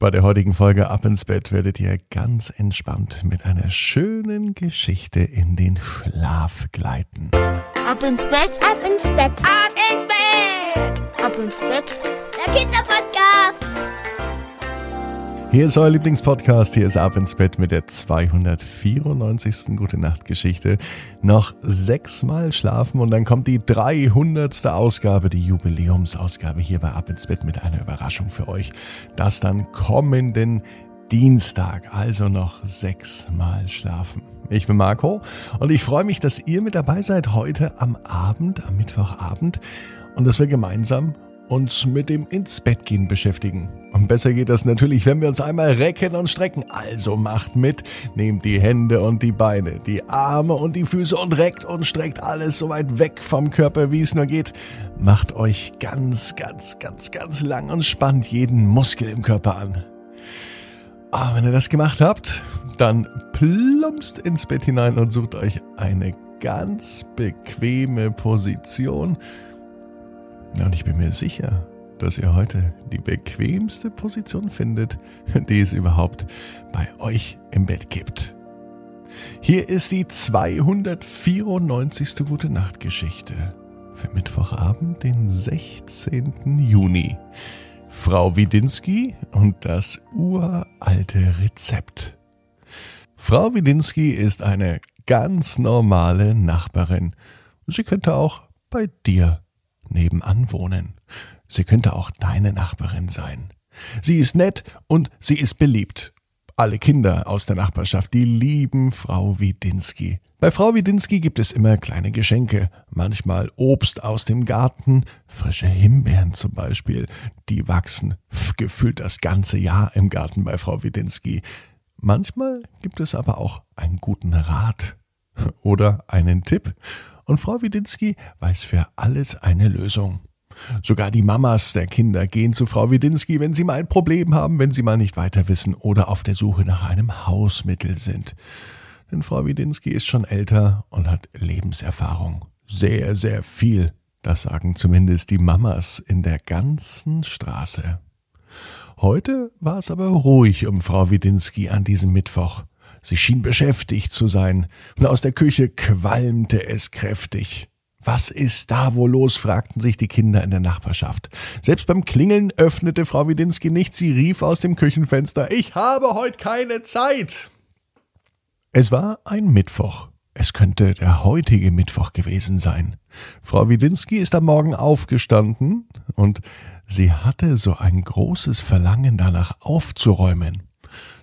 Bei der heutigen Folge Ab ins Bett werdet ihr ganz entspannt mit einer schönen Geschichte in den Schlaf gleiten. Ab ins Bett, Ab ins Bett, ab ins Bett, ab ins Bett. der Kinderpodcast. Hier ist euer Lieblingspodcast. Hier ist Ab ins Bett mit der 294. Gute Nacht Geschichte. Noch sechsmal schlafen und dann kommt die 300. Ausgabe, die Jubiläumsausgabe hier bei Ab ins Bett mit einer Überraschung für euch. Das dann kommenden Dienstag, also noch sechsmal schlafen. Ich bin Marco und ich freue mich, dass ihr mit dabei seid heute am Abend, am Mittwochabend und dass wir gemeinsam uns mit dem ins Bett gehen beschäftigen. Und besser geht das natürlich, wenn wir uns einmal recken und strecken. Also macht mit, nehmt die Hände und die Beine, die Arme und die Füße und reckt und streckt alles so weit weg vom Körper, wie es nur geht. Macht euch ganz, ganz, ganz, ganz lang und spannt jeden Muskel im Körper an. Ah, wenn ihr das gemacht habt, dann plumpst ins Bett hinein und sucht euch eine ganz bequeme Position. Und ich bin mir sicher, dass ihr heute die bequemste Position findet, die es überhaupt bei euch im Bett gibt. Hier ist die 294. Gute Nacht Geschichte für Mittwochabend, den 16. Juni. Frau Widinski und das uralte Rezept. Frau Widinski ist eine ganz normale Nachbarin. Sie könnte auch bei dir nebenan wohnen. Sie könnte auch deine Nachbarin sein. Sie ist nett und sie ist beliebt. Alle Kinder aus der Nachbarschaft, die lieben Frau Widinski. Bei Frau Widinski gibt es immer kleine Geschenke, manchmal Obst aus dem Garten, frische Himbeeren zum Beispiel, die wachsen gefühlt das ganze Jahr im Garten bei Frau Widinski. Manchmal gibt es aber auch einen guten Rat oder einen Tipp. Und Frau Widinski weiß für alles eine Lösung. Sogar die Mamas der Kinder gehen zu Frau Widinski, wenn sie mal ein Problem haben, wenn sie mal nicht weiter wissen oder auf der Suche nach einem Hausmittel sind. Denn Frau Widinski ist schon älter und hat Lebenserfahrung. Sehr, sehr viel. Das sagen zumindest die Mamas in der ganzen Straße. Heute war es aber ruhig um Frau Widinski an diesem Mittwoch. Sie schien beschäftigt zu sein, und aus der Küche qualmte es kräftig. Was ist da wohl los? fragten sich die Kinder in der Nachbarschaft. Selbst beim Klingeln öffnete Frau Widinski nicht, sie rief aus dem Küchenfenster Ich habe heute keine Zeit. Es war ein Mittwoch. Es könnte der heutige Mittwoch gewesen sein. Frau Widinski ist am Morgen aufgestanden und sie hatte so ein großes Verlangen danach aufzuräumen.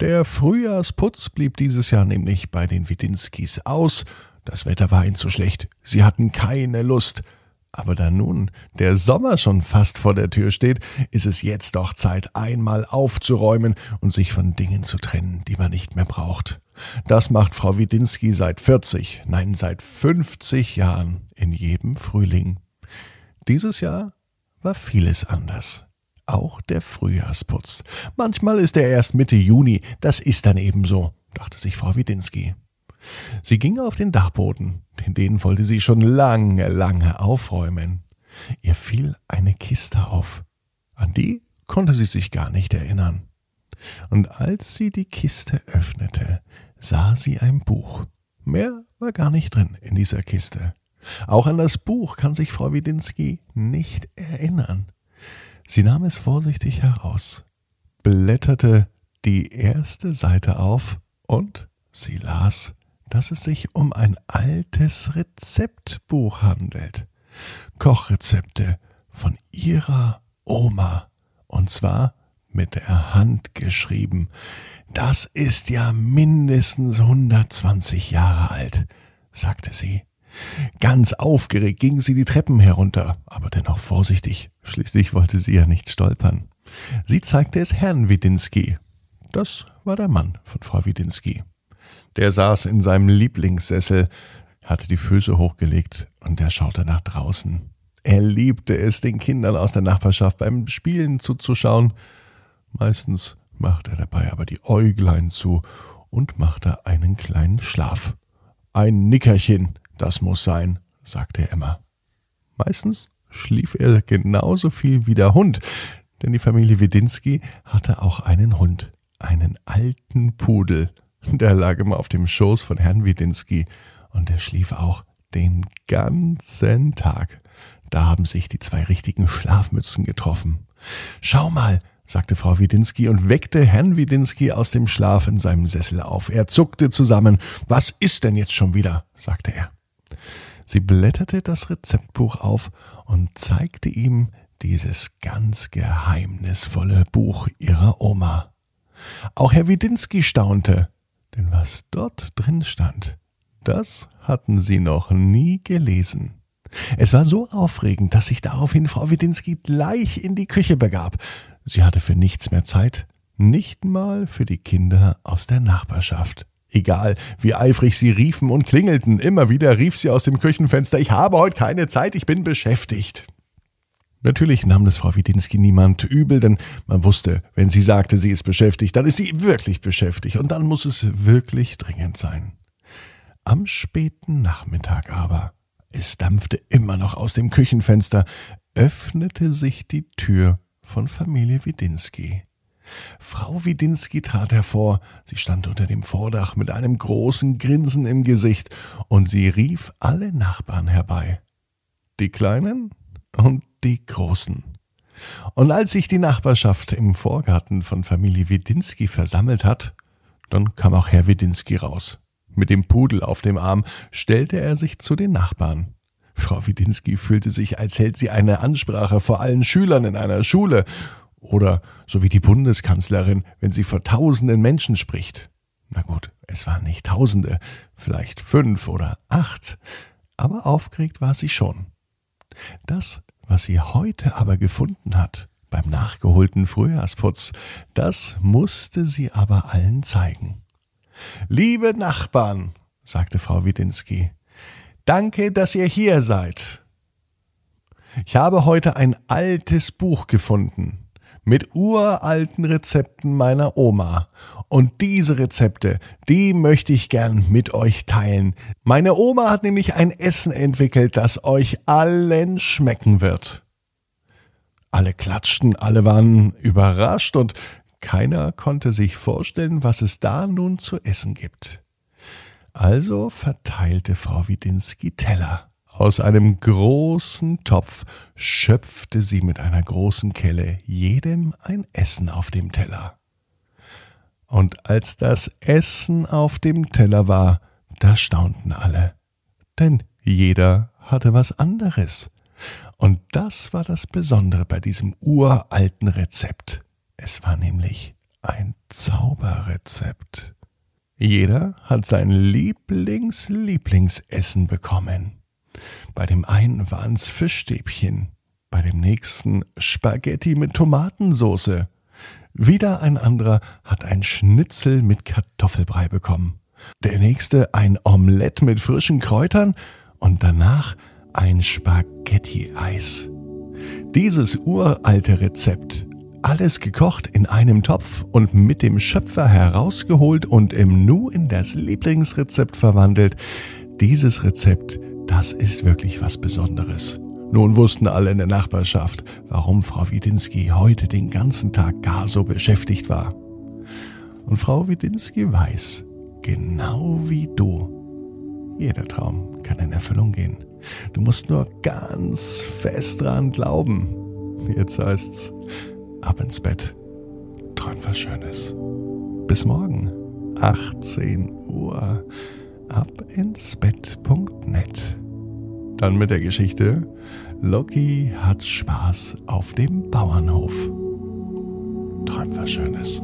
Der Frühjahrsputz blieb dieses Jahr nämlich bei den Widinskis aus. Das Wetter war ihnen zu schlecht. Sie hatten keine Lust. Aber da nun der Sommer schon fast vor der Tür steht, ist es jetzt doch Zeit, einmal aufzuräumen und sich von Dingen zu trennen, die man nicht mehr braucht. Das macht Frau Widinski seit 40, nein, seit 50 Jahren in jedem Frühling. Dieses Jahr war vieles anders. Auch der Frühjahrsputz. Manchmal ist er erst Mitte Juni, das ist dann ebenso, dachte sich Frau Widinski. Sie ging auf den Dachboden, denn den wollte sie schon lange, lange aufräumen. Ihr fiel eine Kiste auf. An die konnte sie sich gar nicht erinnern. Und als sie die Kiste öffnete, sah sie ein Buch. Mehr war gar nicht drin in dieser Kiste. Auch an das Buch kann sich Frau Widinski nicht erinnern. Sie nahm es vorsichtig heraus, blätterte die erste Seite auf und sie las, dass es sich um ein altes Rezeptbuch handelt. Kochrezepte von ihrer Oma. Und zwar mit der Hand geschrieben. Das ist ja mindestens 120 Jahre alt, sagte sie. Ganz aufgeregt ging sie die Treppen herunter, aber dennoch vorsichtig. Schließlich wollte sie ja nicht stolpern. Sie zeigte es Herrn Widinski. Das war der Mann von Frau Widinski. Der saß in seinem Lieblingssessel, hatte die Füße hochgelegt und er schaute nach draußen. Er liebte es, den Kindern aus der Nachbarschaft beim Spielen zuzuschauen. Meistens machte er dabei aber die Äuglein zu und machte einen kleinen Schlaf. Ein Nickerchen, das muss sein, sagte er immer. Meistens schlief er genauso viel wie der Hund. Denn die Familie Widinski hatte auch einen Hund, einen alten Pudel. Der lag immer auf dem Schoß von Herrn Widinski und der schlief auch den ganzen Tag. Da haben sich die zwei richtigen Schlafmützen getroffen. Schau mal, sagte Frau Widinski und weckte Herrn Widinski aus dem Schlaf in seinem Sessel auf. Er zuckte zusammen. Was ist denn jetzt schon wieder? sagte er. Sie blätterte das Rezeptbuch auf und zeigte ihm dieses ganz geheimnisvolle Buch ihrer Oma. Auch Herr Widinski staunte, denn was dort drin stand, das hatten sie noch nie gelesen. Es war so aufregend, dass sich daraufhin Frau Widinski gleich in die Küche begab. Sie hatte für nichts mehr Zeit, nicht mal für die Kinder aus der Nachbarschaft. Egal, wie eifrig sie riefen und klingelten, immer wieder rief sie aus dem Küchenfenster, ich habe heute keine Zeit, ich bin beschäftigt. Natürlich nahm das Frau Widinski niemand übel, denn man wusste, wenn sie sagte, sie ist beschäftigt, dann ist sie wirklich beschäftigt und dann muss es wirklich dringend sein. Am späten Nachmittag aber, es dampfte immer noch aus dem Küchenfenster, öffnete sich die Tür von Familie Widinski. Frau Widinski trat hervor, sie stand unter dem Vordach mit einem großen Grinsen im Gesicht, und sie rief alle Nachbarn herbei. Die Kleinen und die Großen. Und als sich die Nachbarschaft im Vorgarten von Familie Widinski versammelt hat, dann kam auch Herr Widinski raus. Mit dem Pudel auf dem Arm stellte er sich zu den Nachbarn. Frau Widinski fühlte sich, als hält sie eine Ansprache vor allen Schülern in einer Schule oder so wie die Bundeskanzlerin, wenn sie vor tausenden Menschen spricht. Na gut, es waren nicht Tausende, vielleicht fünf oder acht, aber aufgeregt war sie schon. Das, was sie heute aber gefunden hat, beim nachgeholten Frühjahrsputz, das musste sie aber allen zeigen. Liebe Nachbarn, sagte Frau Widinski, danke, dass ihr hier seid. Ich habe heute ein altes Buch gefunden mit uralten Rezepten meiner Oma. Und diese Rezepte, die möchte ich gern mit euch teilen. Meine Oma hat nämlich ein Essen entwickelt, das euch allen schmecken wird. Alle klatschten, alle waren überrascht und keiner konnte sich vorstellen, was es da nun zu essen gibt. Also verteilte Frau Widinski Teller. Aus einem großen Topf schöpfte sie mit einer großen Kelle jedem ein Essen auf dem Teller. Und als das Essen auf dem Teller war, da staunten alle, denn jeder hatte was anderes. Und das war das Besondere bei diesem uralten Rezept. Es war nämlich ein Zauberrezept. Jeder hat sein Lieblings-Lieblingsessen bekommen. Bei dem einen waren's Fischstäbchen, bei dem nächsten Spaghetti mit Tomatensoße. Wieder ein anderer hat ein Schnitzel mit Kartoffelbrei bekommen. Der nächste ein Omelett mit frischen Kräutern und danach ein Spaghetti-Eis. Dieses uralte Rezept, alles gekocht in einem Topf und mit dem Schöpfer herausgeholt und im Nu in das Lieblingsrezept verwandelt, dieses Rezept das ist wirklich was Besonderes. Nun wussten alle in der Nachbarschaft, warum Frau Widinski heute den ganzen Tag gar so beschäftigt war. Und Frau Widinski weiß, genau wie du, jeder Traum kann in Erfüllung gehen. Du musst nur ganz fest dran glauben. Jetzt heißt's, ab ins Bett. Träum was Schönes. Bis morgen, 18 Uhr abinsbett.net. Dann mit der Geschichte Loki hat Spaß auf dem Bauernhof. Träumt was Schönes.